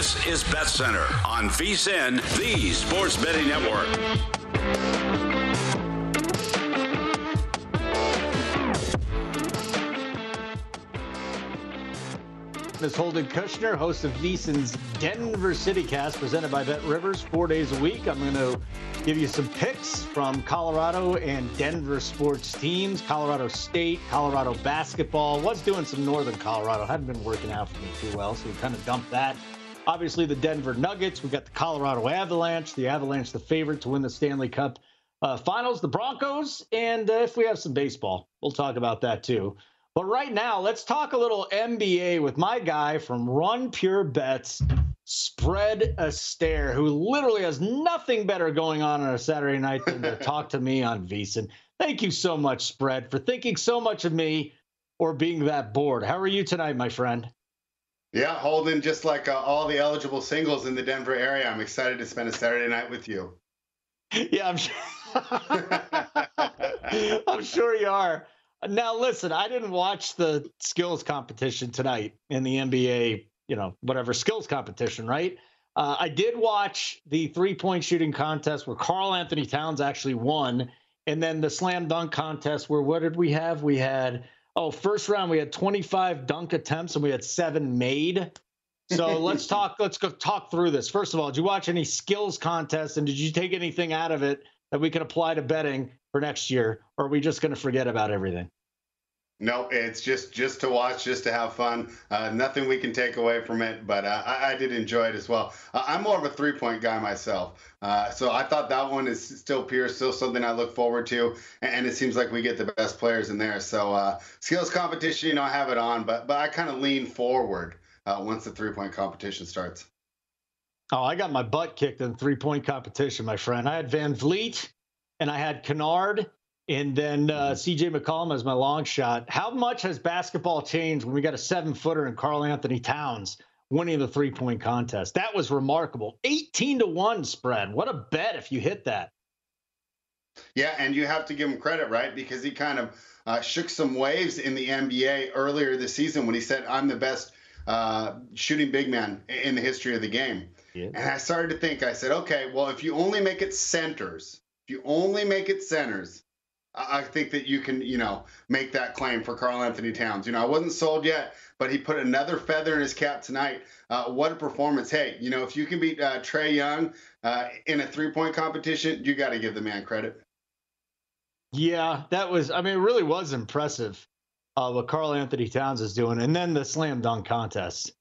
This is Bet Center on VSIN, the Sports Betting Network. Ms. Holden Kushner, host of VSIN's Denver City Cast, presented by Bet Rivers, four days a week. I'm going to give you some picks from Colorado and Denver sports teams. Colorado State, Colorado basketball. Was doing some Northern Colorado. Hadn't been working out for me too well, so we kind of dumped that. Obviously, the Denver Nuggets. We got the Colorado Avalanche. The Avalanche, the favorite to win the Stanley Cup uh, Finals. The Broncos, and uh, if we have some baseball, we'll talk about that too. But right now, let's talk a little NBA with my guy from Run Pure Bets, Spread Astaire, who literally has nothing better going on on a Saturday night than to talk to me on VSIN. Thank you so much, Spread, for thinking so much of me or being that bored. How are you tonight, my friend? Yeah, Holden, just like uh, all the eligible singles in the Denver area, I'm excited to spend a Saturday night with you. Yeah, I'm sure. I'm sure you are. Now, listen, I didn't watch the skills competition tonight in the NBA, you know, whatever skills competition, right? Uh, I did watch the three point shooting contest where Karl-Anthony Towns actually won. And then the slam dunk contest where what did we have? We had, oh, first round, we had 25 dunk attempts and we had seven made. So let's talk, let's go talk through this. First of all, did you watch any skills contests and did you take anything out of it that we can apply to betting for next year? Or are we just going to forget about everything? No, it's just just to watch, just to have fun. Uh, nothing we can take away from it, but uh, I, I, did enjoy it as well. Uh, I'm more of a three point guy myself, uh, so I thought that one is still pure, still something I look forward to, and it seems like we get the best players in there. So uh, skills competition, you know, I have it on, but but I kind of lean forward uh, once the three point competition starts. Oh, I got my butt kicked in three point competition, my friend. I had VanVleet and I had Kennard and then uh, mm-hmm. CJ McCollum as my long shot. How much has basketball changed when we got a seven footer in Karl-Anthony Towns winning the three point contest? That was remarkable. 18 to 1 spread. What a bet if you hit that. Yeah, and you have to give him credit, right? Because he kind of uh, shook some waves in the NBA earlier this season when he said, I'm the best uh, shooting big man in the history of the game. Yeah. And I started to think, I said, okay, well, if you only make it centers, if you only make it centers, I think that you can, you know, make that claim for Karl-Anthony Towns. You know, I wasn't sold yet, but he put another feather in his cap tonight. Uh, what a performance! Hey, you know, if you can beat uh, Trae Young uh, in a three-point competition, you got to give the man credit. Yeah, that was. I mean, it really was impressive uh, what Karl-Anthony Towns is doing, and then the slam dunk contest.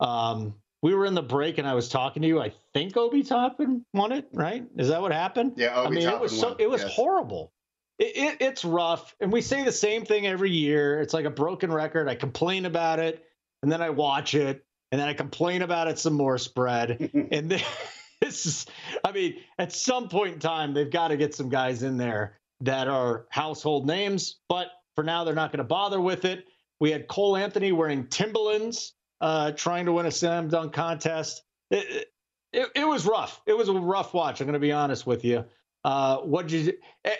Um, we were in the break, and I was talking to you. I think Obi Toppin won it, right? Is that what happened? Yeah, Obi I mean, Toppin it was so. Won. It was yes. horrible it, it, it's rough. And we say the same thing every year. It's like a broken record. I complain about it and then I watch it and then I complain about it some more spread. and then, this is, I mean, at some point in time, they've got to get some guys in there that are household names. But for now, they're not going to bother with it. We had Cole Anthony wearing Timberlands, uh, trying to win a slam dunk contest. It, it, it was rough. It was a rough watch. I'm going to be honest with you. Uh, what did you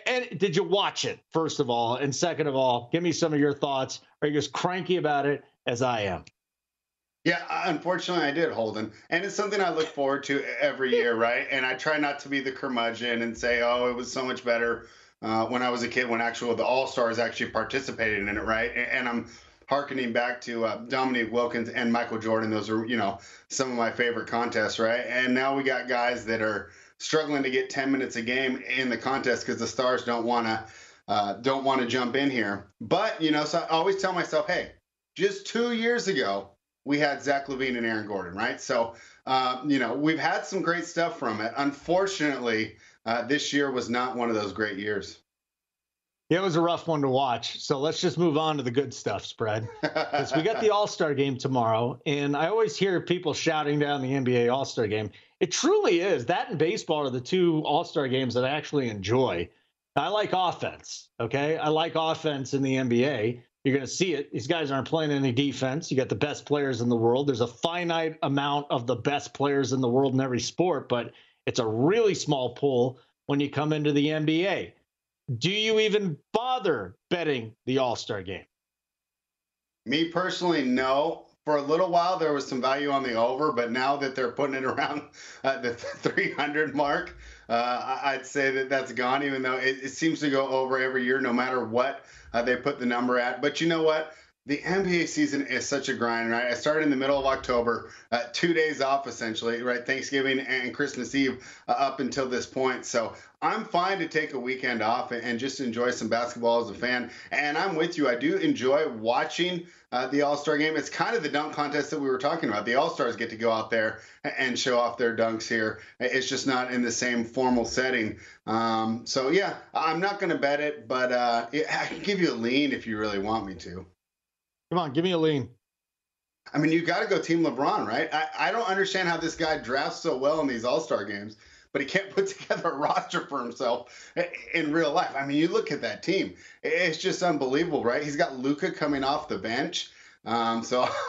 and did you watch it first of all, and second of all, give me some of your thoughts. Are you as cranky about it as I am? Yeah, unfortunately, I did, Holden, and it's something I look forward to every year, right? And I try not to be the curmudgeon and say, "Oh, it was so much better uh, when I was a kid when actual the All Stars actually participated in it, right?" And, and I'm harkening back to uh, Dominique Wilkins and Michael Jordan. Those are, you know, some of my favorite contests, right? And now we got guys that are struggling to get 10 minutes a game in the contest because the stars don't want to uh, don't want to jump in here. But you know, so I always tell myself, hey, just two years ago we had Zach LaVine and Aaron Gordon, right? So uh, you know, we've had some great stuff from it. Unfortunately, uh, this year was not one of those great years. Yeah, it was a rough one to watch. So let's just move on to the good stuff, spread. Because we got the All Star game tomorrow. And I always hear people shouting down the NBA All Star game. It truly is. That and baseball are the two All Star games that I actually enjoy. I like offense. Okay. I like offense in the NBA. You're going to see it. These guys aren't playing any defense. You got the best players in the world. There's a finite amount of the best players in the world in every sport, but it's a really small pool when you come into the NBA. Do you even bother betting the All Star game? Me personally, no. For a little while, there was some value on the over, but now that they're putting it around uh, the 300 mark, uh, I'd say that that's gone, even though it, it, seems to go over every year, no matter what uh, they put the number at. But you know what? The NBA season is such a grind, right? I started in the middle of October, uh, two days off essentially, right? Thanksgiving and Christmas Eve uh, up until this point. So I'm fine to take a weekend off and, just enjoy some basketball as a fan. And I'm with you. I do enjoy watching uh, the All Star game. It's kind of the dunk contest that we were talking about. The All Stars get to go out there and show off their dunks here. It's just not in the same formal setting. Um, so, yeah, I'm not going to bet it, but uh, I can give you a lean if you really want me to. Come on, give me a lean. I mean, you got to go Team LeBron, right? I, I don't understand how this guy drafts so well in these All Star games, but he can't put together a roster for himself in real life. I mean, you look at that team; it's just unbelievable, right? He's got Luka coming off the bench. Um, so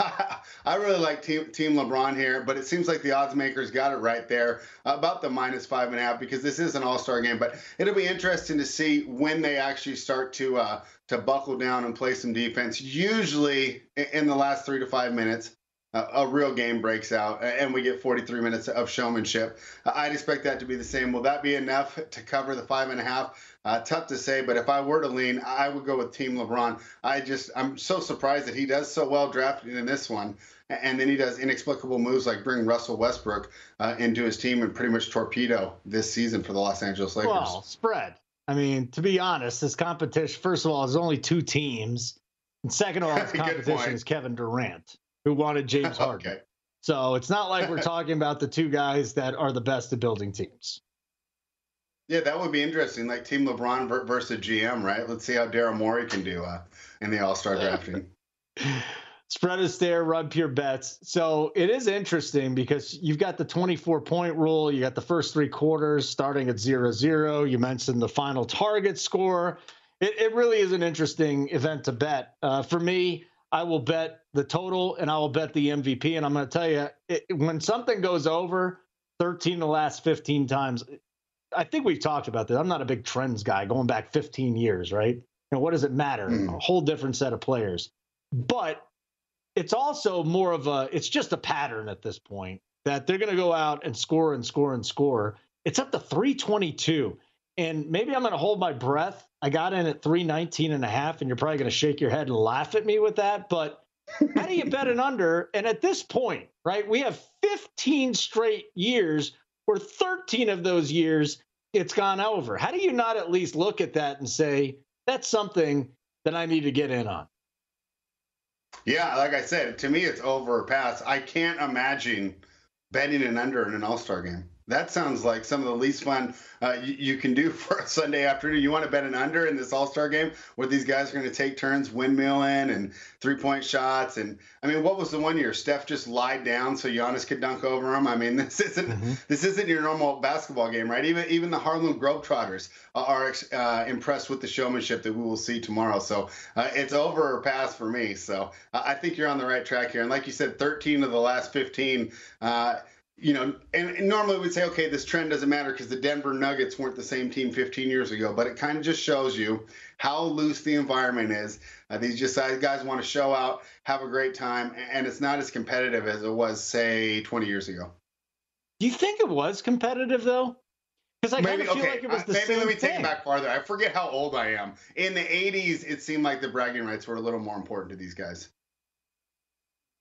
I really like team, team LeBron here, but it seems like the odds makers got it right there about the minus five and a half because this is an All Star game. But it'll be interesting to see when they actually start to uh, to buckle down and play some defense. Usually in the last three to five minutes, a real game breaks out and we get 43 minutes of showmanship. I'd expect that to be the same. Will that be enough to cover the five and a half? Uh, tough to say, but if I were to lean, I would go with Team LeBron. I just, I'm so surprised that he does so well drafted in this one. And then he does inexplicable moves like bring Russell Westbrook uh, into his team and pretty much torpedo this season for the Los Angeles Lakers. Well, spread. I mean, to be honest, this competition, first of all, is only two teams. And second of all, this competition is Kevin Durant who wanted James Harden. okay. So it's not like we're talking about the two guys that are the best at building teams. Yeah, that would be interesting. Like Team LeBron versus GM, right? Let's see how Daryl Morey can do uh, in the All Star drafting. Spread Astaire, run pure bets. So it is interesting because you've got the 24 point rule. You got the first three quarters starting at zero zero. You mentioned the final target score. It, it really is an interesting event to bet. Uh, for me, I will bet the total and I will bet the MVP. And I'm going to tell you, it, when something goes over 13 the last 15 times, I think we've talked about this. I'm not a big trends guy going back 15 years, right? You know, what does it matter? Mm. A whole different set of players. But it's also more of a, it's just a pattern at this point that they're going to go out and score and score and score. It's up to 322. And maybe I'm going to hold my breath I got in at 319 and a half, and you're probably going to shake your head and laugh at me with that. But how do you bet an under? And at this point, right, we have 15 straight years where 13 of those years it's gone over. How do you not at least look at that and say, that's something that I need to get in on? Yeah, like I said, to me, it's over or pass. I can't imagine betting an under in an All Star game. That sounds like some of the least fun uh, you, you, can do for a Sunday afternoon. You want to bet an under in this All Star game where these guys are going to take turns windmilling and three point shots. And I mean, what was the one year Steph just lied down so Giannis could dunk over him? I mean, this isn't mm-hmm. this isn't your normal basketball game, right? Even even the Harlem Globetrotters are uh, impressed with the showmanship that we will see tomorrow. So uh, it's over or pass for me. So I think you're on the right track here. And like you said, 13 of the last 15 uh, you know, and, and, normally we'd say, okay, this trend doesn't matter because the Denver Nuggets weren't the same team 15 years ago, but it kind of just shows you how loose the environment is. Uh, these just guys want to show out, have a great time, and it's not as competitive as it was, say, 20 years ago. Do you think it was competitive though? Because I maybe, kind of feel okay. like it was the maybe same let me thing. take it back farther. I forget how old I am. In the '80s, it seemed like the bragging rights were a little more important to these guys.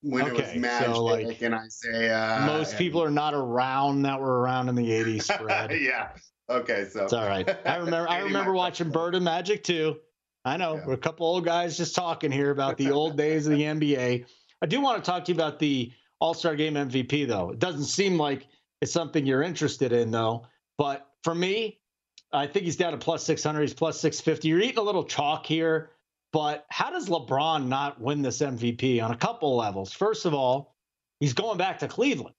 When okay, it was Magic so like, and Isiah. Most people are not around that were around in the '80s. Spread. yeah. Okay, so it's all right. I remember. I remember watching Bird and Magic too. I know yeah. we're a couple old guys just talking here about the old days of the NBA. I do want to talk to you about the All Star Game MVP though. It doesn't seem like it's something you're interested in though. But for me, I think he's down to plus 600. He's plus 650. You're eating a little chalk here. But how does LeBron not win this MVP on a couple levels? First of all, he's going back to Cleveland.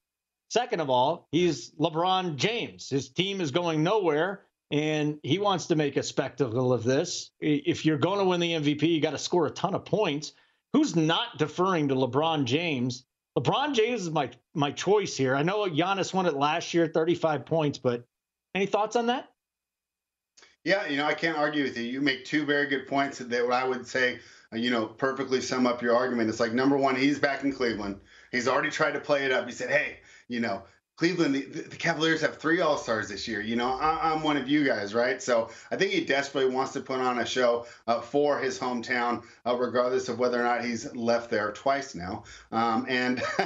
Second of all, he's LeBron James. His team is going nowhere, and he wants to make a spectacle of this. If you're going to win the MVP, you got to score a ton of points. Who's not deferring to LeBron James? LeBron James is my my choice here. I know Giannis won it last year, 35 points, but any thoughts on that? Yeah, you know, I can't argue with you. You make two very good points that I would say, uh, you know, perfectly sum up your argument. It's like number one, he's back in Cleveland. He's already tried to play it up. He said, hey, you know, Cleveland, the, the, Cavaliers have three All Stars this year. You know, I, am one of you guys, right? So I think he desperately wants to put on a show uh, for his hometown, uh, regardless of whether or not he's left there twice now. Um, and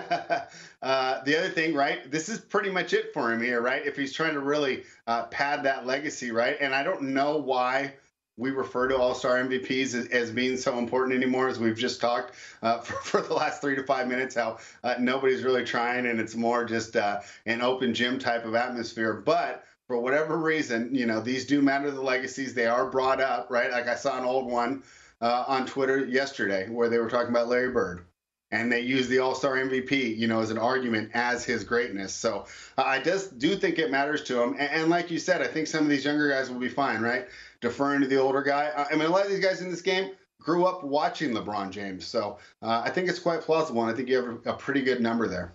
uh, the other thing, right? This is pretty much it for him here, right? If he's trying to really uh, pad that legacy, right? And I don't know why we refer to All Star MVPs as, as, being so important anymore, as we've just talked uh, for, for, the last three to five minutes, how uh, nobody's really trying and it's more just uh, an open gym type of atmosphere. But for whatever reason, you know, these do matter the legacies. They are brought up, right? Like I saw an old one uh, on Twitter yesterday where they were talking about Larry Bird. And they use the All Star MVP, you know, as an argument as his greatness. So uh, I just do think it matters to him. And, and like you said, I think some of these younger guys will be fine, right? Deferring to the older guy. I mean, a lot of these guys in this game grew up watching LeBron James, so uh, I think it's quite plausible, and I think you have a pretty good number there.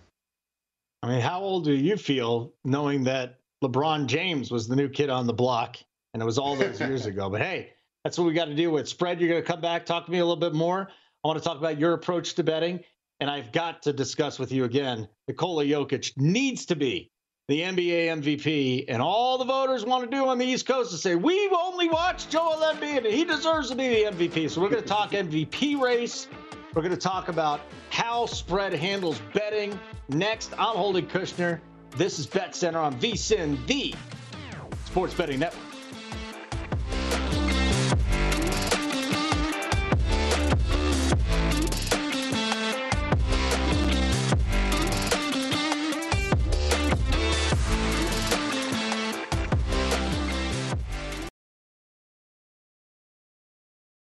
I mean, how old do you feel knowing that LeBron James was the new kid on the block, and it was all those years ago? But hey, that's what we got to deal with. Spread, you're going to come back, talk to me a little bit more. I want to talk about your approach to betting, and I've got to discuss with you again. Nikola Jokic needs to be the NBA MVP, and all the voters want to do on the East Coast is say, We've only watched Joel Embiid, and he deserves to be the MVP. So we're going to talk MVP race. We're going to talk about how spread handles betting. Next, I'm Holden Kushner. This is Bet Center on VSIN, the Sports Betting Network.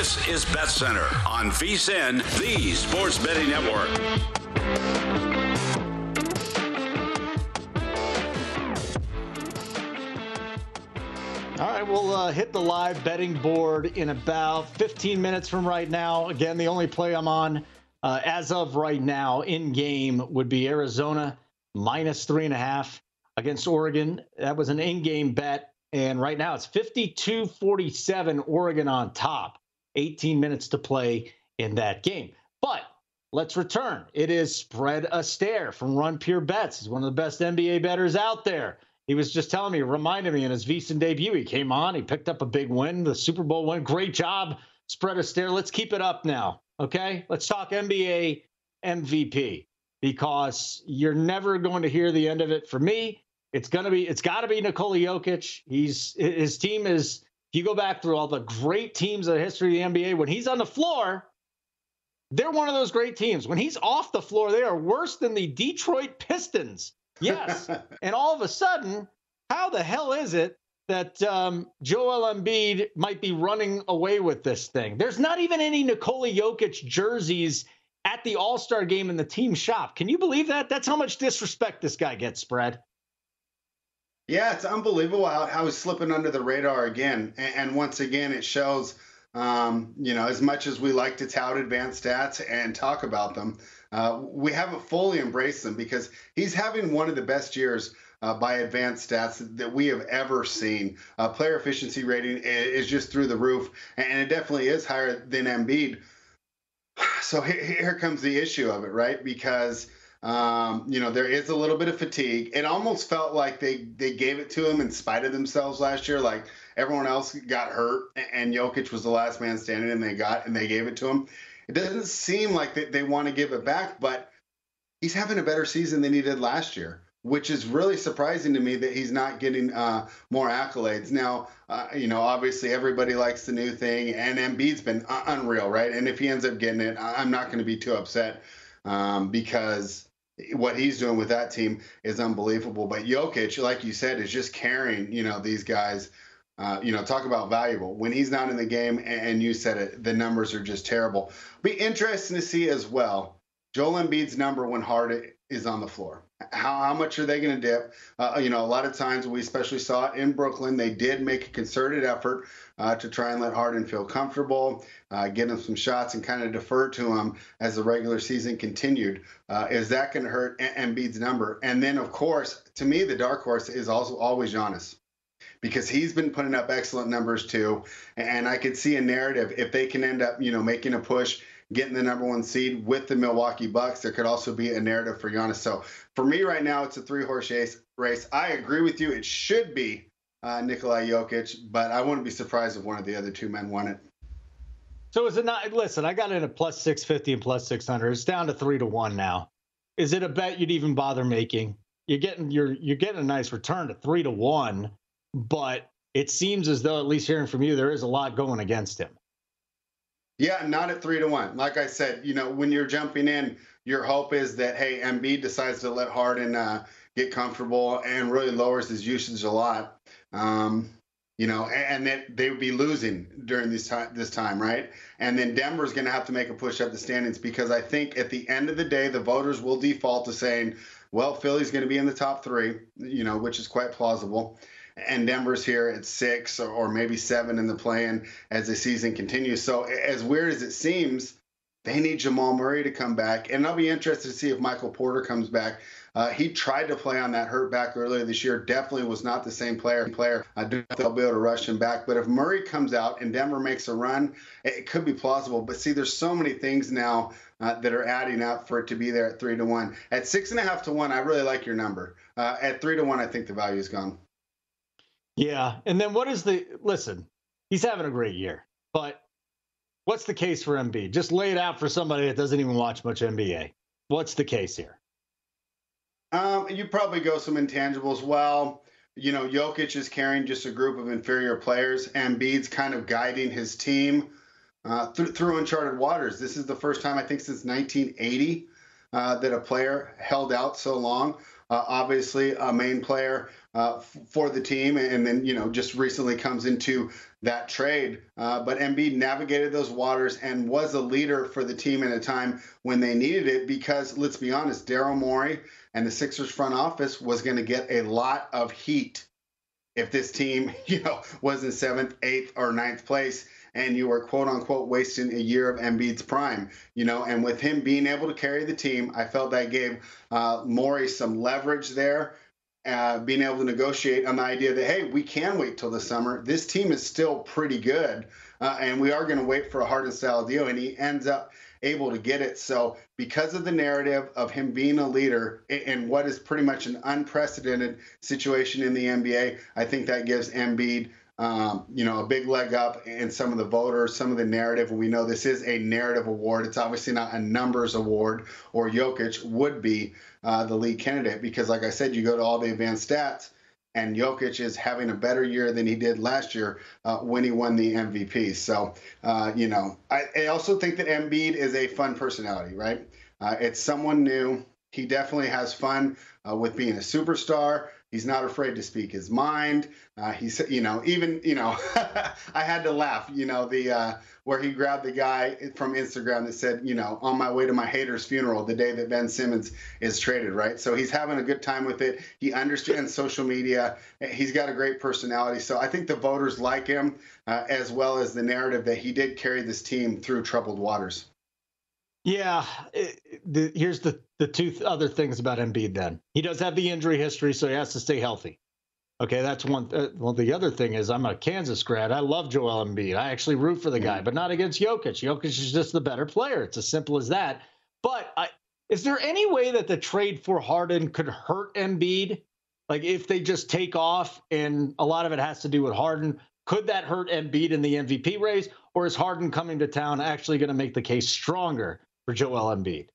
This is Bet Center on VSIN, the Sports Betting Network. All right, we'll uh, hit the live betting board in about 15 minutes from right now. Again, the only play I'm on uh, as of right now in game would be Arizona minus three and a half against Oregon. That was an in game bet. And right now it's 52 47, Oregon on top. 18 minutes to play in that game. But let's return. It is Spread Astaire from Run Pure Bets. He's one of the best NBA bettors out there. He was just telling me, reminded me in his VSIN debut, he came on, he picked up a big win, the Super Bowl win. Great job, Spread Astaire. Let's keep it up now. Okay, let's talk NBA MVP because you're never going to hear the end of it for me. It's gonna be, it's got to be Nikola Jokic. He's his team is. If you go back through all the great teams of the history of the NBA, when he's on the floor, they're one of those great teams. When he's off the floor, they are worse than the Detroit Pistons. Yes, and all of a sudden, how the hell is it that um, Joel Embiid might be running away with this thing? There's not even any Nikola Jokic jerseys at the All Star game in the team shop. Can you believe that? That's how much disrespect this guy gets spread. Yeah, it's unbelievable how, how he's slipping under the radar again. And, and once again, it shows, um, you know, as much as we like to tout advanced stats and talk about them, uh, we haven't fully embraced them because he's having one of the best years uh, by advanced stats that we have ever seen. Uh, player efficiency rating is just through the roof, and it definitely is higher than Embiid. So here, here comes the issue of it, right? Because um, you know, there is a little bit of fatigue. It almost felt like they they gave it to him in spite of themselves last year. Like everyone else got hurt, and Jokic was the last man standing, and they got and they gave it to him. It doesn't seem like they, they want to give it back, but he's having a better season than he did last year, which is really surprising to me that he's not getting uh, more accolades. Now, uh, you know, obviously everybody likes the new thing, and Embiid's been unreal, right? And if he ends up getting it, I'm not going to be too upset um, because what he's doing with that team is unbelievable. But Jokic, like you said, is just carrying, you know, these guys. Uh, you know, talk about valuable. When he's not in the game, and you said it, the numbers are just terrible. Be interesting to see as well. Joel Embiid's number when Harden is on the floor. How, how much are they going to dip? Uh, you know, a lot of times we especially saw it in Brooklyn. They did make a concerted effort uh, to try and let Harden feel comfortable, uh, get him some shots, and kind of defer to him as the regular season continued. Uh, is that going to hurt Embiid's number? And then, of course, to me, the dark horse is also always Giannis because he's been putting up excellent numbers too. And I could see a narrative if they can end up, you know, making a push, getting the number one seed with the Milwaukee Bucks. There could also be a narrative for Giannis. So for me right now, it's a three horse race. I agree with you. It should be uh, Nikolai Jokic, but I wouldn't be surprised if one of the other two men won it. So is it not? Listen, I got it at plus six fifty and plus six hundred. It's down to three to one now. Is it a bet you'd even bother making? You're getting you're you're getting a nice return to three to one, but it seems as though, at least hearing from you, there is a lot going against him. Yeah, not at three to one. Like I said, you know, when you're jumping in, your hope is that hey, Embiid decides to let Harden uh, get comfortable and really lowers his usage a lot. Um, you know, and, that they would be losing during this time, this time, right? And then Denver's going to have to make a push up the standings because I think at the end of the day, the voters will default to saying, well, Philly's going to be in the top three, you know, which is quite plausible. And Denver's here at six or, maybe seven in the plan as the season continues. So, as weird as it seems, they need Jamal Murray to come back. And I'll be interested to see if Michael Porter comes back uh, he tried to play on that hurt back earlier this year. Definitely was not the same player. Player, I do think they'll be able to rush him back. But if Murray comes out and Denver makes a run, it could be plausible. But see, there's so many things now uh, that are adding up for it to be there at three to one. At six and a half to one, I really like your number. Uh, at three to one, I think the value is gone. Yeah, and then what is the listen? He's having a great year, but what's the case for Embiid? Just lay it out for somebody that doesn't even watch much NBA. What's the case here? Um, you probably go some intangibles. Well, you know, Jokic is carrying just a group of inferior players. Embiid's kind of guiding his team uh, through, through uncharted waters. This is the first time I think since 1980 uh, that a player held out so long. Uh, obviously, a main player uh, for the team, and then you know just recently comes into that trade. Uh, but Embiid navigated those waters and was a leader for the team in a time when they needed it. Because let's be honest, Daryl Morey and the Sixers front office was going to get a lot of heat if this team, you know, was in seventh, eighth, or ninth place and you were quote unquote wasting a year of Embiid's prime, you know, and with him being able to carry the team, I felt that gave uh, Morey some leverage there. Uh, being able to negotiate on the idea that hey, we can wait till the summer. This team is still pretty good, uh, and we are going to wait for a Harden style deal. And he ends up able to get it. So, because of the narrative of him being a leader in what is pretty much an unprecedented situation in the NBA, I think that gives Embiid um, you know, a big leg up in some of the voters, some of the narrative. We know this is a narrative award. It's obviously not a numbers award, or Jokic would be uh, the lead candidate because, like I said, you go to all the advanced stats, and Jokic is having a better year than he did last year uh, when he won the MVP. So, uh, you know, I, I, also think that Embiid is a fun personality, right? Uh, it's someone new. He definitely has fun uh, with being a superstar. He's not afraid to speak his mind. Uh, he's, you know, even, you know, I had to laugh, you know, the uh, where he grabbed the guy from Instagram that said, you know, on my way to my hater's funeral the day that Ben Simmons is traded, right? So he's having a good time with it. He understands social media. He's got a great personality. So I think the voters like him, uh, as well as the narrative that he did carry this team through troubled waters. Yeah, it, the, here's the the two th- other things about Embiid. Then he does have the injury history, so he has to stay healthy. Okay, that's one. Th- well, the other thing is I'm a Kansas grad. I love Joel Embiid. I actually root for the guy, mm. but not against Jokic. Jokic is just the better player. It's as simple as that. But I, is there any way that the trade for Harden could hurt Embiid? Like if they just take off, and a lot of it has to do with Harden. Could that hurt Embiid in the MVP race, or is Harden coming to town actually going to make the case stronger for Joel Embiid?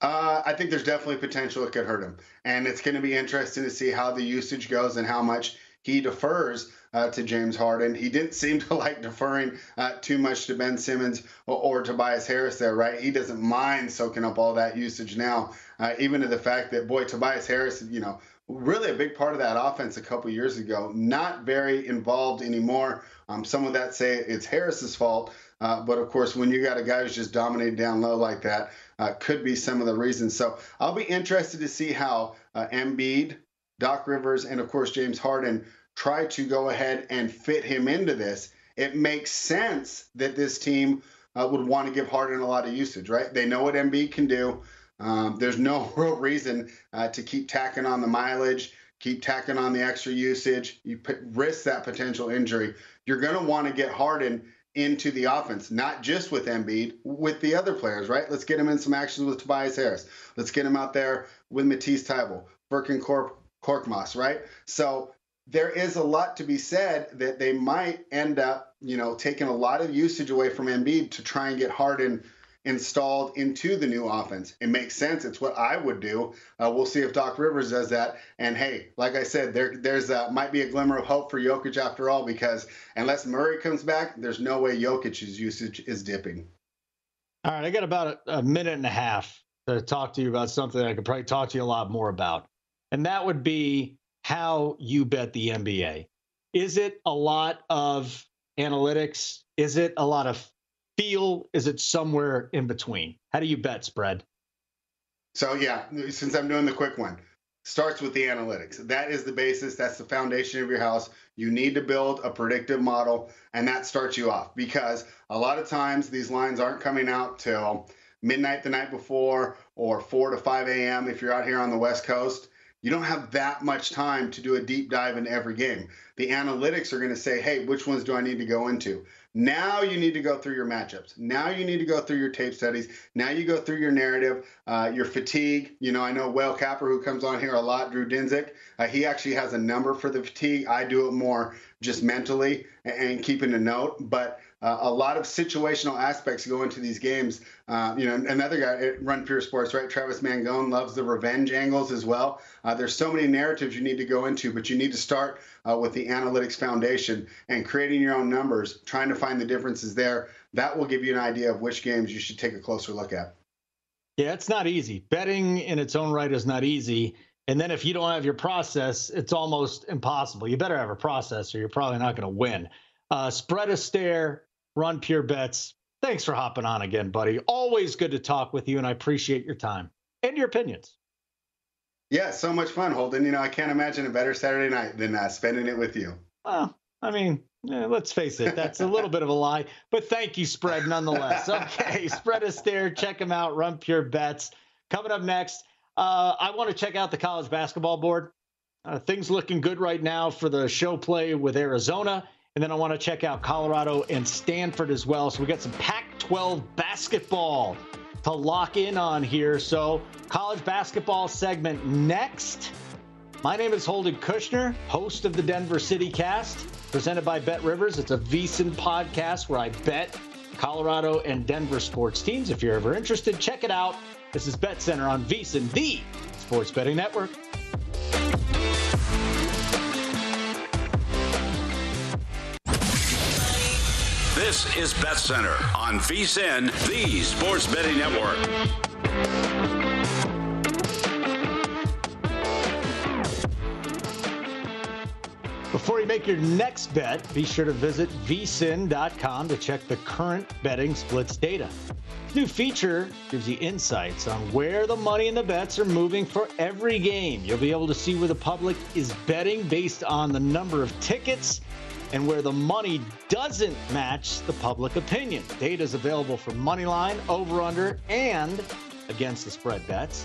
Uh, I think there's definitely potential it could hurt him, and it's going to be interesting to see how the usage goes and how much he defers uh, to James Harden. He didn't seem to like deferring uh, too much to Ben Simmons or, or, Tobias Harris there, right? He doesn't mind soaking up all that usage now, uh, even to the fact that, boy, Tobias Harris, you know, really a big part of that offense a couple years ago, not very involved anymore. Um, some of that say it's Harris's fault. Uh, but of course, when you got a guy who's just dominating down low like that, uh, could be some of the reasons. So I'll be interested to see how uh, Embiid, Doc Rivers, and of course James Harden try to go ahead and fit him into this. It makes sense that this team uh, would want to give Harden a lot of usage, right? They know what Embiid can do. Um, there's no real reason uh, to keep tacking on the mileage, keep tacking on the extra usage. You put, risk that potential injury. You're going to want to get Harden into the offense, not just with Embiid, with the other players, right? Let's get him in some actions with Tobias Harris. Let's get him out there with Matisse Furkan Kork, Korkmaz, right? So there is a lot to be said that they might end up, you know, taking a lot of usage away from Embiid to try and get Harden – installed into the new offense. It makes sense. It's what I would do. Uh, we'll see if Doc Rivers does that. And hey, like I said, there there's a, might be a glimmer of hope for Jokic after all because unless Murray comes back, there's no way Jokic's usage is dipping. All right, I got about a, a minute and a half to talk to you about something I could probably talk to you a lot more about, and that would be how you bet the NBA. Is it a lot of analytics? Is it a lot of feel? Is it somewhere in between? How do you bet spread? So yeah, since I'm doing the quick one, starts with the analytics. That is the basis. That's the foundation of your house. You need to build a predictive model, and that starts you off because a lot of times these lines aren't coming out till midnight the night before or 4 to 5 a.m. if you're out here on the West Coast. You don't have that much time to do a deep dive in every game. The analytics are going to say, hey, which ones do I need to go into? Now you need to go through your matchups. Now you need to go through your tape studies. Now you go through your narrative, uh, your fatigue. You know, I know Whale Capper, who comes on here a lot, Drew Dinsick, uh, he actually has a number for the fatigue. I do it more just mentally and keeping a note. But uh, a lot of situational aspects go into these games. Uh, you know, another guy at Run Pure Sports, right? Travis Mangone loves the revenge angles as well. Uh, there's so many narratives you need to go into, but you need to start uh, with the analytics foundation and creating your own numbers, trying to find the differences there. That will give you an idea of which games you should take a closer look at. Yeah, it's not easy. Betting in its own right is not easy. And then if you don't have your process, it's almost impossible. You better have a process or you're probably not going to win. Uh, Spread Astaire, run pure bets. Thanks for hopping on again, buddy. Always good to talk with you, and I appreciate your time and your opinions. Yeah, so much fun, Holden. You know, I can't imagine a better Saturday night than uh, spending it with you. Well, I mean, let's face it, that's a little bit of a lie, but thank you, Spread, nonetheless. Okay, Spread Astaire. Check them out. Run Pure Bets. Coming up next, uh, I want to check out the college basketball board. Uh, things looking good right now for the show play with Arizona. And then I want to check out Colorado and Stanford as well. So we got some Pac 12 basketball to lock in on here. So, college basketball segment next. My name is Holden Kushner, host of the Denver City Cast, presented by Bet Rivers. It's a VSIN podcast where I bet Colorado and Denver sports teams. If you're ever interested, check it out. This is Bet Center on VSIN, the sports betting network. This is Bet Center on VSIN, the sports betting network. Before you make your next bet, be sure to visit vsin.com to check the current betting splits data. This new feature gives you insights on where the money and the bets are moving for every game. You'll be able to see where the public is betting based on the number of tickets and where the money doesn't match the public opinion. Data is available for money line, over under, and against the spread bets.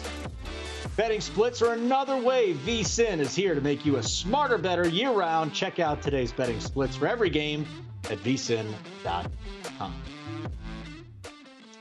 Betting splits are another way VSIN is here to make you a smarter, better year round. Check out today's betting splits for every game at vsin.com.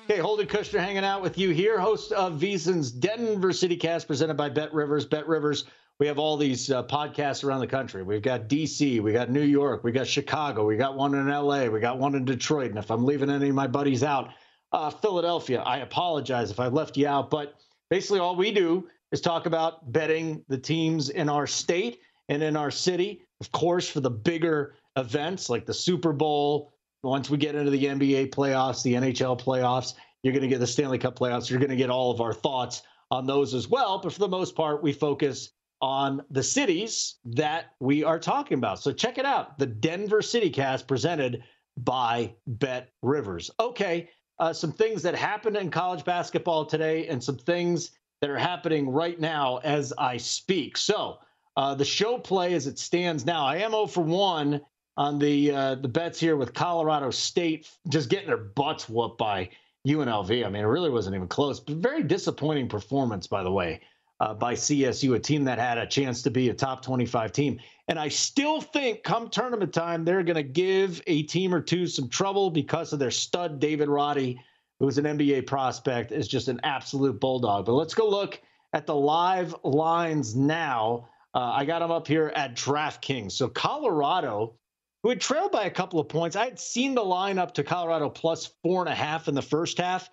Okay, Holden Kushner hanging out with you here, host of VSIN's Denver City Cast presented by Bet Rivers. Bet Rivers, we have all these uh, podcasts around the country. We've got DC, we got New York, we got Chicago, we got one in LA, we got one in Detroit. And if I'm leaving any of my buddies out, uh, Philadelphia, I apologize if I left you out. But basically, all we do is talk about betting the teams in our state and in our city. Of course, for the bigger events like the Super Bowl, once we get into the NBA playoffs, the NHL playoffs, you're going to get the Stanley Cup playoffs. You're going to get all of our thoughts on those as well. But for the most part, we focus on the cities that we are talking about. So check it out the Denver City Cast presented by Bet Rivers. Okay, uh, some things that happened in college basketball today and some things that are happening right now as I speak. So, uh, the show play as it stands now, I am 0 for 1 on the uh, the bets here with Colorado State just getting their butts whooped by UNLV. I mean, it really wasn't even close. But very disappointing performance, by the way, uh, by CSU, a team that had a chance to be a top 25 team. And I still think come tournament time, they're going to give a team or two some trouble because of their stud, David Roddy who's an NBA prospect, is just an absolute bulldog. But let's go look at the live lines now. Uh, I got them up here at DraftKings. So Colorado, who had trailed by a couple of points, I had seen the line up to Colorado plus four and a half in the first half.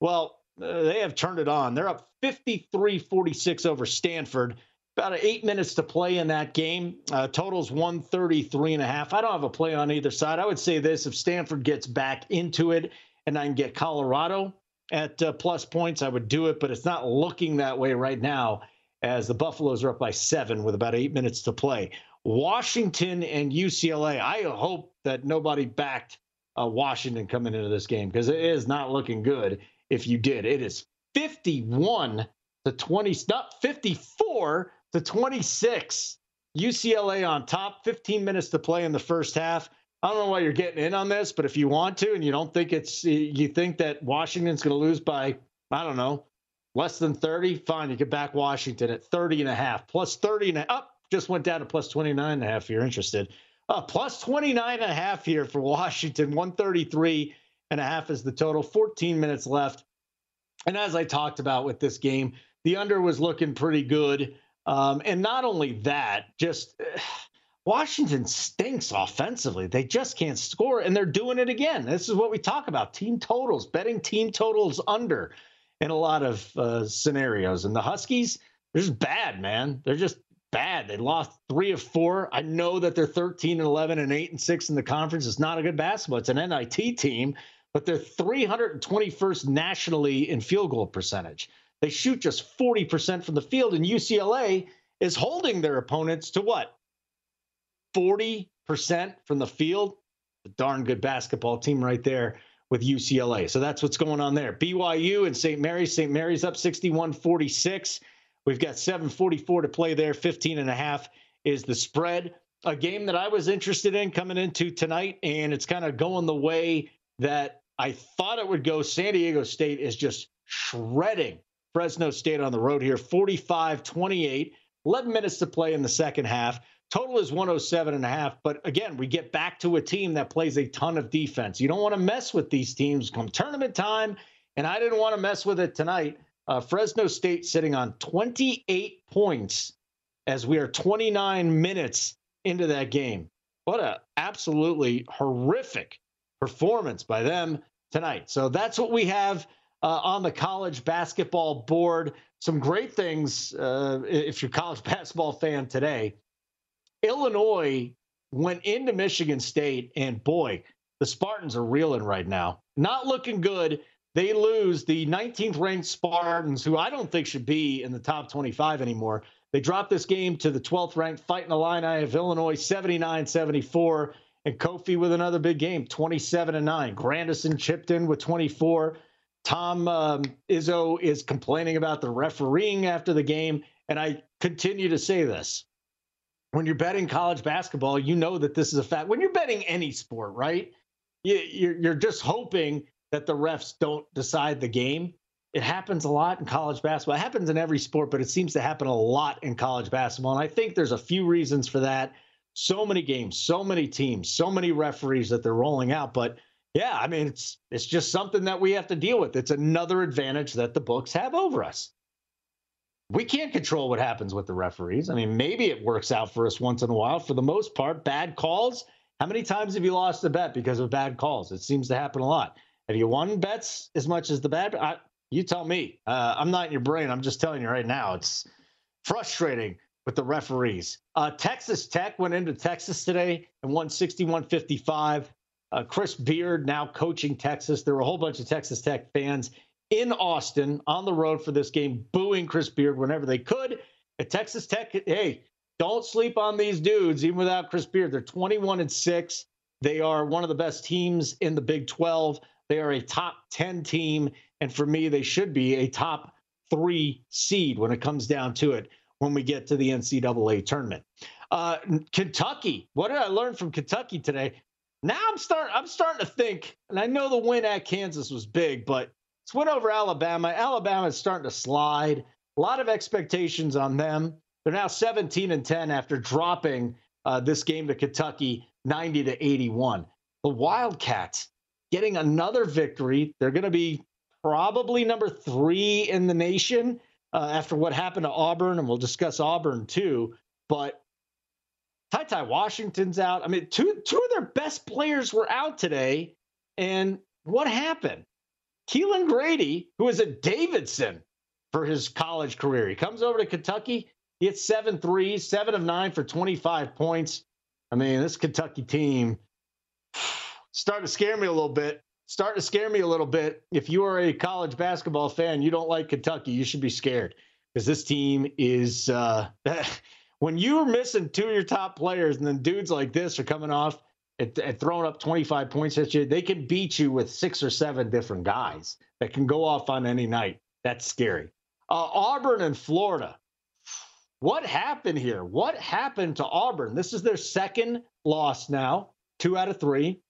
Well, uh, they have turned it on. They're up 53 46 over Stanford. About eight minutes to play in that game. Uh, totals 133 and a half. I don't have a play on either side. I would say this if Stanford gets back into it and I can get Colorado at uh, plus points, I would do it, but it's not looking that way right now as the Buffaloes are up by seven with about eight minutes to play. Washington and UCLA, I hope that nobody backed uh, Washington coming into this game because it is not looking good if you did. It is 51 to 20, not 54 to 26. UCLA on top, 15 minutes to play in the first half. I don't know why you're getting in on this, but if you want to and you don't think it's, you think that Washington's going to lose by, I don't know, less than 30, fine. You get back Washington at 30 and a half, plus 30 and a, up, just went down to plus 29 and a half if you're interested. Uh, plus 29 and a half here for Washington, 133 and a half is the total, 14 minutes left. And as I talked about with this game, the under was looking pretty good. Um, and not only that, just. Washington stinks offensively. They just can't score, and they're doing it again. This is what we talk about team totals, betting team totals under in a lot of uh, scenarios. And the Huskies, they're just bad, man. They're just bad. They lost three of four. I know that they're 13 and 11 and 8 and 6 in the conference. It's not a good basketball. It's an NIT team, but they're 321st nationally in field goal percentage. They shoot just 40% from the field, and UCLA is holding their opponents to what? 40% from the field. A darn good basketball team right there with UCLA. So that's what's going on there. BYU and St. Mary's. St. Mary's up 61 46. We've got 744 to play there. 15 and a half is the spread. A game that I was interested in coming into tonight, and it's kind of going the way that I thought it would go. San Diego State is just shredding Fresno State on the road here, 45 28. 11 minutes to play in the second half. Total is 107 and a half. But again, we get back to a team that plays a ton of defense. You don't want to mess with these teams come tournament time. And I didn't want to mess with it tonight. Uh, Fresno State sitting on 28 points as we are 29 minutes into that game. What a absolutely horrific performance by them tonight. So that's what we have uh, on the college basketball board. Some great things uh, if you're a college basketball fan today. Illinois went into Michigan State, and boy, the Spartans are reeling right now. Not looking good. They lose the 19th ranked Spartans, who I don't think should be in the top 25 anymore. They dropped this game to the 12th ranked Fighting Illini of Illinois, 79 74. And Kofi with another big game, 27 and 9. Grandison chipped in with 24. Tom um, Izzo is complaining about the refereeing after the game. And I continue to say this when you're betting college basketball, you know that this is a fact. When you're betting any sport, right? You're just hoping that the refs don't decide the game. It happens a lot in college basketball. It happens in every sport, but it seems to happen a lot in college basketball. And I think there's a few reasons for that. So many games, so many teams, so many referees that they're rolling out. But yeah, I mean, it's it's just something that we have to deal with. It's another advantage that the books have over us we can't control what happens with the referees. I mean, maybe it works out for us once in a while. For the most part, bad calls. How many times have you lost a bet because of bad calls? It seems to happen a lot. Have you won bets as much as the bad? I, you tell me. Uh, I'm not in your brain. I'm just telling you right now. It's frustrating with the referees. Uh, Texas Tech went into Texas today and won 61 55. Uh, Chris Beard now coaching Texas. There were a whole bunch of Texas Tech fans in Austin on the road for this game, booing Chris Beard whenever they could. At Texas Tech, hey, don't sleep on these dudes, even without Chris Beard. They're 21 and 6. They are one of the best teams in the Big 12. They are a top 10 team. And for me, they should be a top three seed when it comes down to it when we get to the NCAA tournament. Uh, Kentucky, what did I learn from Kentucky today? Now I'm starting. I'm starting to think, and I know the win at Kansas was big, but it's win over Alabama. Alabama is starting to slide. A lot of expectations on them. They're now 17 and 10 after dropping uh, this game to Kentucky 90 to 81. The Wildcats getting another victory. They're going to be probably number three in the nation uh, after what happened to Auburn, and we'll discuss Auburn too. But TyTy Washington's out. I mean, two two of their best players were out today, and what happened? Kellan Grady, who is a Davidson for his college career, he comes over to Kentucky. He hits seven threes, seven of nine for 25 points. I mean, this Kentucky team starting to scare me a little bit. Starting to scare me a little bit. If you are a college basketball fan, you don't like Kentucky, you should be scared because this team is. Uh, when you're missing two of your top players, and then dudes like this are coming off at, at throwing up 25 points at you, they can beat you with six or seven different guys that can go off on any night. That's scary. Uh, Auburn and Florida. What happened here? What happened to Auburn? This is their second loss now, two out of three.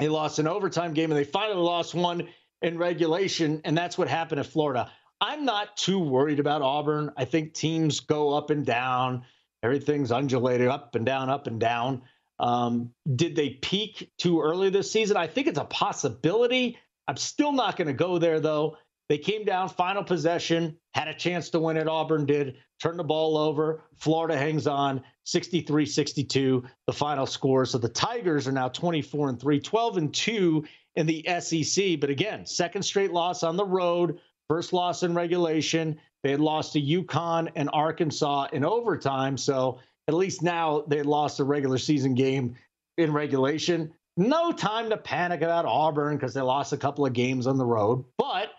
They lost an overtime game and they finally lost one in regulation, and that's what happened at Florida. I'm not too worried about Auburn. I think teams go up and down. Everything's undulating up and down, up and down. Um, did they peak too early this season? I think it's a possibility. I'm still not going to go there, though. They came down, final possession, had a chance to win it. Auburn did, turn the ball over. Florida hangs on 63 62, the final score. So the Tigers are now 24 and 3, 12 and 2 in the SEC. But again, second straight loss on the road, first loss in regulation. They had lost to UConn and Arkansas in overtime. So at least now they lost a regular season game in regulation. No time to panic about Auburn because they lost a couple of games on the road. But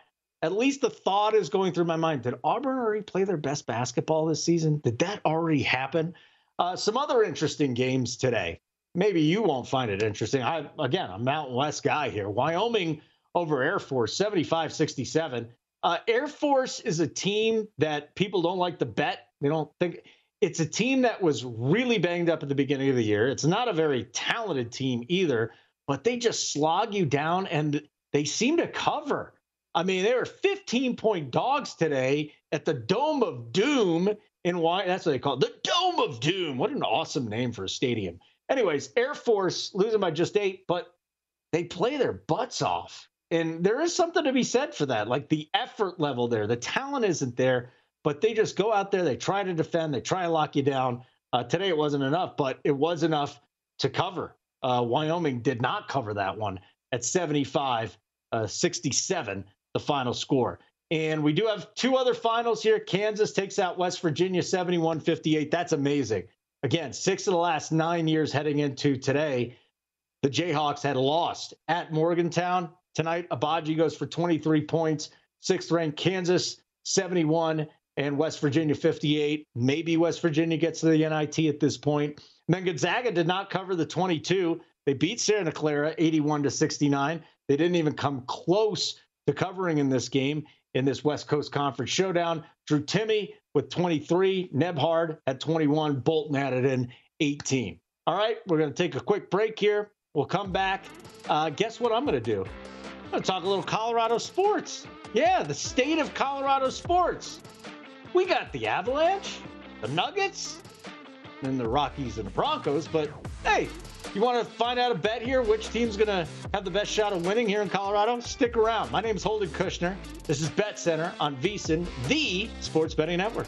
at least the thought is going through my mind did Auburn already play their best basketball this season? Did that already happen? Uh, some other interesting games today. Maybe you won't find it interesting. I again, a Mountain West guy here. Wyoming over Air Force, 75 67. Uh, Air Force is a team that people don't like to bet. They don't think it's a team that was really banged up at the beginning of the year. It's not a very talented team either, but they just slog you down and they seem to cover. I mean, they were 15 point dogs today at the Dome of Doom in why that's what they call it. The Dome of Doom. What an awesome name for a stadium. Anyways, Air Force losing by just eight, but they play their butts off. And there is something to be said for that. Like the effort level there, the talent isn't there, but they just go out there, they try to defend, they try to lock you down. Uh, today it wasn't enough, but it was enough to cover. Uh, Wyoming did not cover that one at 75 uh, 67, the final score. And we do have two other finals here. Kansas takes out West Virginia 71 58. That's amazing. Again, six of the last nine years heading into today, the Jayhawks had lost at Morgantown. Tonight, Agbaji goes for 23 points. Sixth ranked Kansas 71 and West Virginia 58. Maybe West Virginia gets to the NIT at this point. And then Gonzaga did not cover the 22. They beat Santa Clara 81 to 69. They didn't even come close to covering in this game in this West Coast Conference showdown. Drew Timme with 23, Nembhard at 21, Bolton added in 18. All right, we're going to take a quick break here. We'll come back. Uh, guess what I'm going to do? I'm going to talk a little Colorado sports. Yeah, the state of Colorado sports. We got the Avalanche, the Nuggets, and the Rockies and the Broncos. But hey, you want to find out a bet here? Which team's going to have the best shot of winning here in Colorado? Stick around. My name is Holden Kushner. This is Bet Center on VSIN, the sports betting network.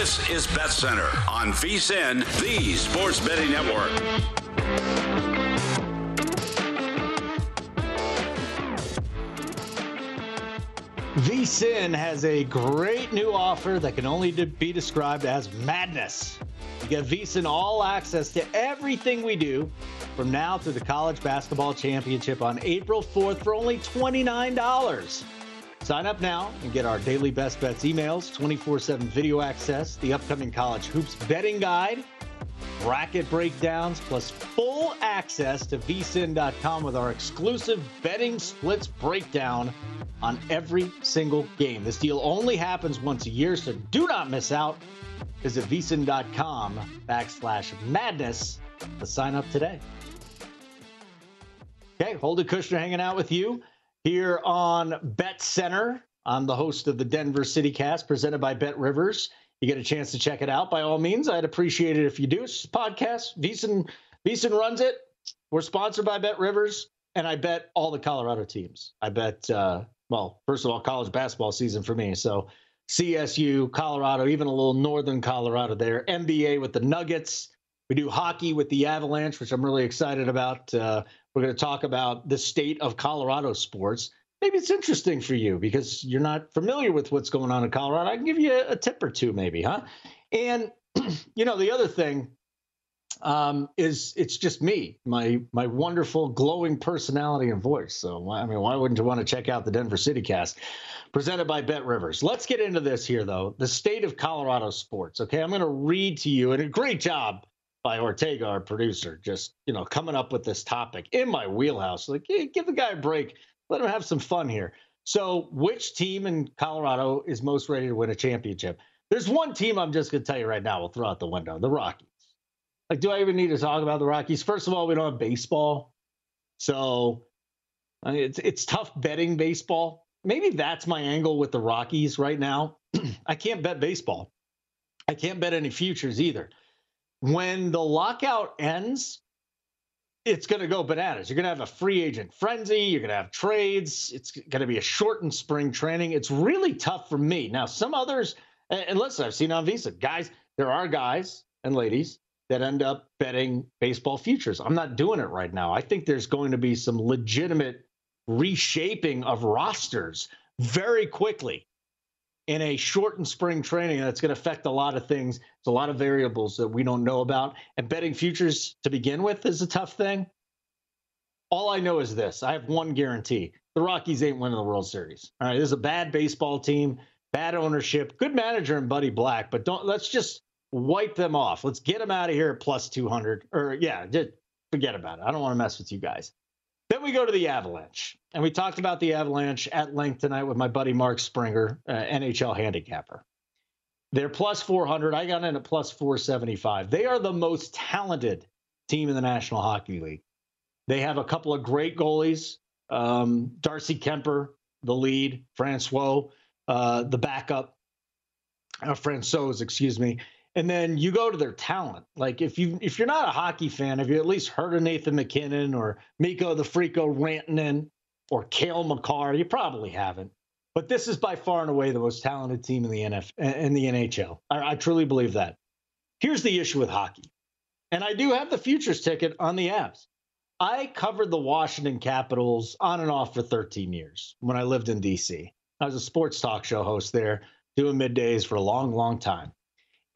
This is Bet Center on VSIN, the sports betting network. VSIN has a great new offer that can only be described as madness. You get VSIN all access to everything we do from now through the college basketball championship on April 4th for only $29. Sign up now and get our daily best bets emails, 24 7 video access, the upcoming college hoops betting guide, bracket breakdowns, plus full access to vsin.com with our exclusive betting splits breakdown on every single game. This deal only happens once a year, so do not miss out. Visit vsin.com backslash madness to sign up today. Okay, Holden Kushner hanging out with you here on Bet Center. I'm the host of the Denver City Cast presented by Bet Rivers. You get a chance to check it out by all means. I'd appreciate it if you do. It's podcast. VSIN, VSIN runs it. We're sponsored by Bet Rivers, and I bet all the Colorado teams. I bet, uh, well, first of all, college basketball season for me. So CSU, Colorado, even a little northern Colorado there. NBA with the Nuggets. We do hockey with the Avalanche, which I'm really excited about. Uh, we're going to talk about the state of Colorado sports. Maybe it's interesting for you because you're not familiar with what's going on in Colorado. I can give you a, tip or two, maybe, huh? And you know, the other thing um, is it's just me, my my wonderful, glowing personality and voice. So I mean, why wouldn't you want to check out the Denver City Cast, presented by Bet Rivers? Let's get into this here, though. The state of Colorado sports. Okay, I'm going to read to you, and a great job by Ortega, our producer, just you know coming up with this topic in my wheelhouse. Like, hey, give the guy a break, let him have some fun here. So, which team in Colorado is most ready to win a championship? There's one team I'm just going to tell you right now. We'll throw out the window: the Rockies. Like, do I even need to talk about the Rockies? First of all, we don't have baseball, so I mean, it's it's tough betting baseball. Maybe that's my angle with the Rockies right now. I can't bet baseball. I can't bet any futures either when the lockout ends, it's going to go bananas. You're going to have a free agent frenzy. You're going to have trades. It's going to be a shortened spring training. It's really tough for me. Now, some others And, listen, I've seen on VSIN, guys, there are guys and ladies that end up betting baseball futures. I'm not doing it right now. I think there's going to be some legitimate reshaping of rosters very quickly in a shortened spring training that's going to affect a lot of things. It's a lot of variables that we don't know about. And betting futures to begin with is a tough thing. All I know is this I have one guarantee the Rockies ain't winning the World Series. All right. This is a bad baseball team, bad ownership, good manager in Buddy Black, but don't let's just wipe them off. Let's get them out of here at plus 200. Or, yeah, just forget about it. I don't want to mess with you guys. Then we go to the Avalanche. And we talked about the Avalanche at length tonight with my buddy Mark Springer, uh, NHL handicapper. They're plus 400. I got in at plus 475. They are the most talented team in the National Hockey League. They have a couple of great goalies. Um, Darcy Kuemper, the lead, Francois, uh, the backup, uh, Francouz, excuse me. And then you go to their talent. Like if you if you're not a hockey fan, have you at least heard of Nathan MacKinnon or Mikko the Freako Rantanen or Cale Makar? You probably haven't. But this is by far and away the most talented team in the NF in the NHL. I, I truly believe that. Here's the issue with hockey, and I do have the futures ticket on the Avs. I covered the Washington Capitals on and off for 13 years when I lived in DC. I was a sports talk show host there, doing middays for a long, long time.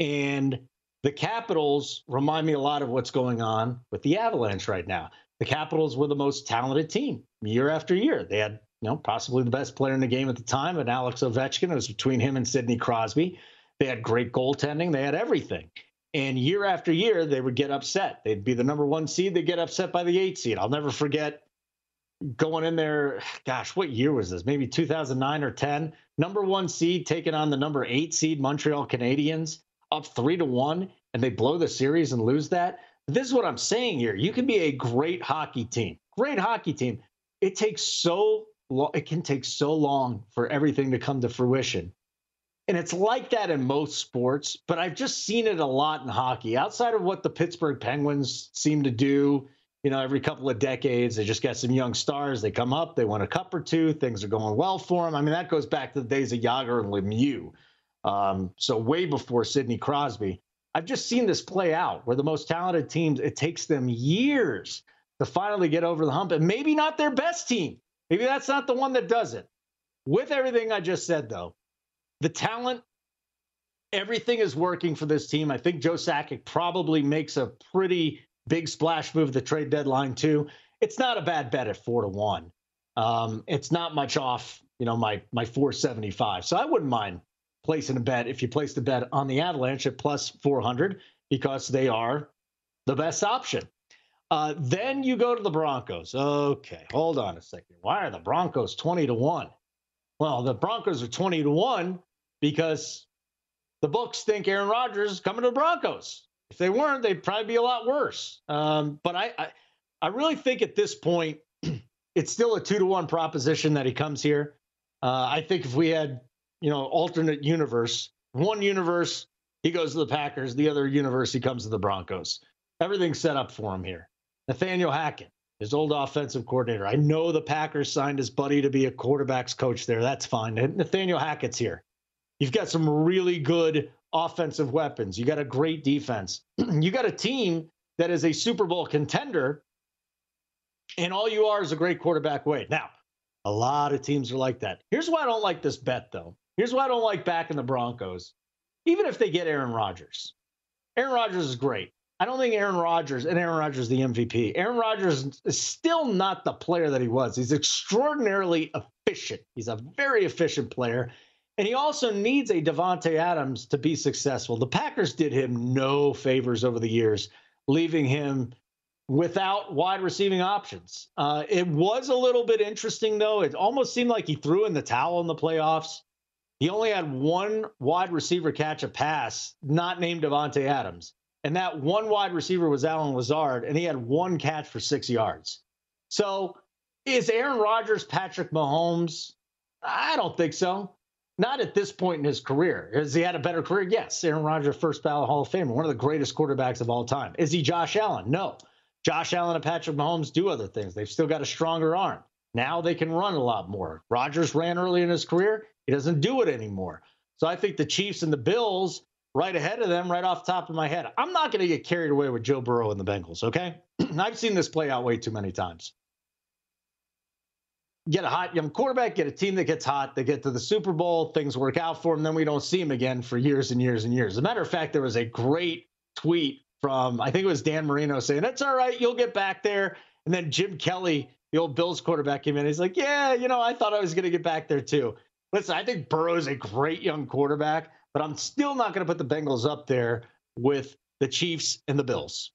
And the Capitals remind me a lot of what's going on with the Avalanche right now. The Capitals were the most talented team year after year. They had, you know, possibly the best player in the game at the time, and Alex Ovechkin. It was between him and Sidney Crosby. They had great goaltending. They had everything. And year after year, they would get upset. They'd be the number one seed. They'd get upset by the eight seed. I'll never forget going in there. Gosh, what year was this? Maybe 2009 or 10. Number one seed taking on the number eight seed Montreal Canadiens up three to one and they blow the series and lose that. This is what I'm saying here. You can be a great hockey team, great hockey team. It takes so long, it can take so long for everything to come to fruition. And it's like that in most sports, but I've just seen it a lot in hockey. Outside of what the Pittsburgh Penguins seem to do, you know, every couple of decades, they just get some young stars. They come up, they win a cup or two, things are going well for them. I mean, that goes back to the days of Jagr and Lemieux. Um, so way before Sidney Crosby. I've just seen this play out where the most talented teams, it takes them years to finally get over the hump. And maybe not their best team. Maybe that's not the one that does it. With everything I just said, though, the talent, everything is working for this team. I think Joe Sakic probably makes a pretty big splash move the trade deadline, too. It's not a bad bet at four to one. Um, it's not much off, you know, my my 475. So I wouldn't mind placing a bet if you place the bet on the Avalanche at plus 400 because they are the best option. Uh, then you go to the Broncos. Okay, hold on a second. Why are the Broncos 20 to 1? Well, the Broncos are 20 to 1 because the books think Aaron Rodgers is coming to the Broncos. If they weren't, they'd probably be a lot worse. Um, but I, I, I really think at this point, it's still a two to one proposition that he comes here. Uh, I think if we had you know, alternate universe. One universe, he goes to the Packers. The other universe, he comes to the Broncos. Everything's set up for him here. Nathaniel Hackett, his old offensive coordinator. I know the Packers signed his buddy to be a quarterbacks coach there. That's fine. Nathaniel Hackett's here. You've got some really good offensive weapons. You got a great defense. you got a team that is a Super Bowl contender, and all you are is a great quarterback wait. Now, a lot of teams are like that. Here's why I don't like this bet, though. Here's why I don't like backing the Broncos. Even if they get Aaron Rodgers, Aaron Rodgers is great. I don't think Aaron Rodgers and Aaron Rodgers the MVP. Aaron Rodgers is still not the player that he was. He's extraordinarily efficient. He's a very efficient player. And he also needs a Davante Adams to be successful. The Packers did him no favors over the years, leaving him without wide receiving options. Uh, it was a little bit interesting, though. It almost seemed like he threw in the towel in the playoffs. He only had one wide receiver catch a pass, not named Davante Adams. And that one wide receiver was Allen Lazard, and he had one catch for six yards. So is Aaron Rodgers Patrick Mahomes? I don't think so. Not at this point in his career. Has he had a better career? Yes. Aaron Rodgers, first ballot Hall of Famer, one of the greatest quarterbacks of all time. Is he Josh Allen? No. Josh Allen and Patrick Mahomes do other things. They've still got a stronger arm. Now they can run a lot more. Rodgers ran early in his career. He doesn't do it anymore. So I think the Chiefs and the Bills right ahead of them, right off the top of my head. I'm not going to get carried away with Joe Burrow and the Bengals, okay? I've seen this play out way too many times. Get a hot young quarterback, get a team that gets hot, they get to the Super Bowl, things work out for them, then we don't see them again for years and years and years. As a matter of fact, there was a great tweet from, I think it was Dan Marino saying, That's all right, you'll get back there. And then Jim Kelly, the old Bills quarterback, came in. He's like, Yeah, you know, I thought I was going to get back there too. Listen, I think Burrow is a great young quarterback, but I'm still not going to put the Bengals up there with the Chiefs and the Bills.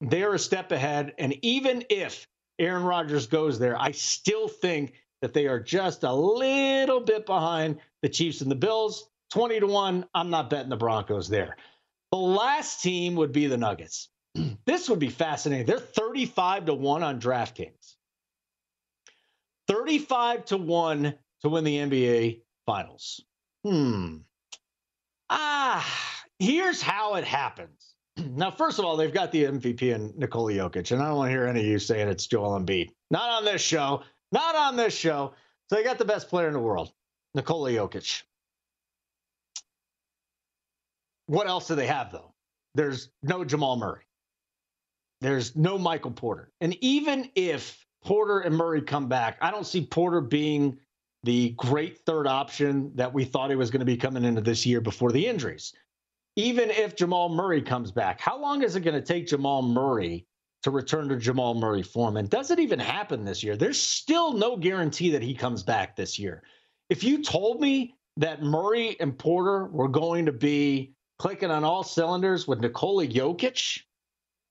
They're a step ahead. And even if Aaron Rodgers goes there, I still think that they are just a little bit behind the Chiefs and the Bills. 20 to 1, I'm not betting the Broncos there. The last team would be the Nuggets. this would be fascinating. They're 35 to 1 on DraftKings. 35 to 1 to win the NBA Finals. Hmm. Ah, here's how it happens. Now, first of all, they've got the MVP in Nikola Jokic, and I don't want to hear any of you saying it's Joel Embiid. Not on this show. Not on this show. So they got the best player in the world, Nikola Jokic. What else do they have, though? There's no Jamal Murray. There's no Michael Porter. And even if Porter and Murray come back, I don't see Porter being the great third option that we thought he was going to be coming into this year before the injuries. Even if Jamal Murray comes back, how long is it going to take Jamal Murray to return to Jamal Murray form? And does it even happen this year? There's still no guarantee that he comes back this year. If you told me that Murray and Porter were going to be clicking on all cylinders with Nikola Jokic,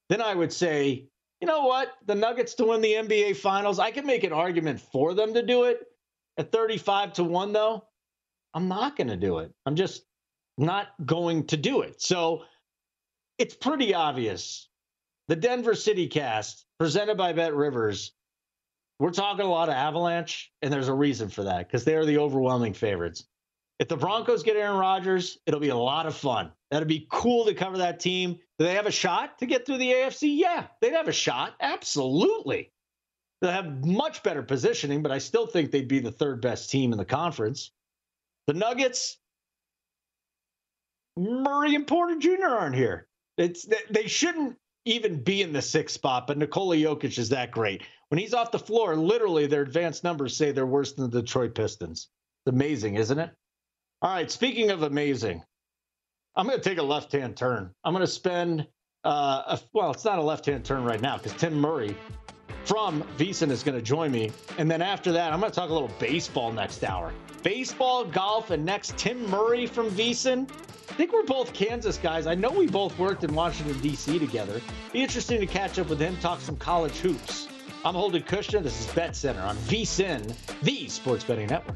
then I would say, you know what? The Nuggets to win the NBA Finals, I can make an argument for them to do it. At 35 to 1, though, I'm not going to do it. I'm just not going to do it. So it's pretty obvious. The Denver City cast, presented by Bet Rivers, we're talking a lot of Avalanche, and there's a reason for that because they're the overwhelming favorites. If the Broncos get Aaron Rodgers, it'll be a lot of fun. That'd be cool to cover that team. Do they have a shot to get through the AFC? Yeah, they'd have a shot. Absolutely. They'll have much better positioning, but I still think they'd be the third best team in the conference. The Nuggets, Murray and Porter Jr. aren't here. It's they shouldn't even be in the sixth spot, but Nikola Jokic is that great. When he's off the floor, literally their advanced numbers say they're worse than the Detroit Pistons. It's amazing, isn't it? All right, speaking of amazing, I'm going to take a left-hand turn. I'm going to spend uh, a, well, it's not a left-hand turn right now because Tim Murray from VSiN is going to join me. And then after that, I'm going to talk a little baseball next hour. Baseball, golf, and next, Tim Murray from VSiN. I think we're both Kansas guys. I know we both worked in Washington, D.C. together. Be interesting to catch up with him, talk some college hoops. I'm Holden Kushner. This is Bet Center on VSiN, the Sports Betting Network.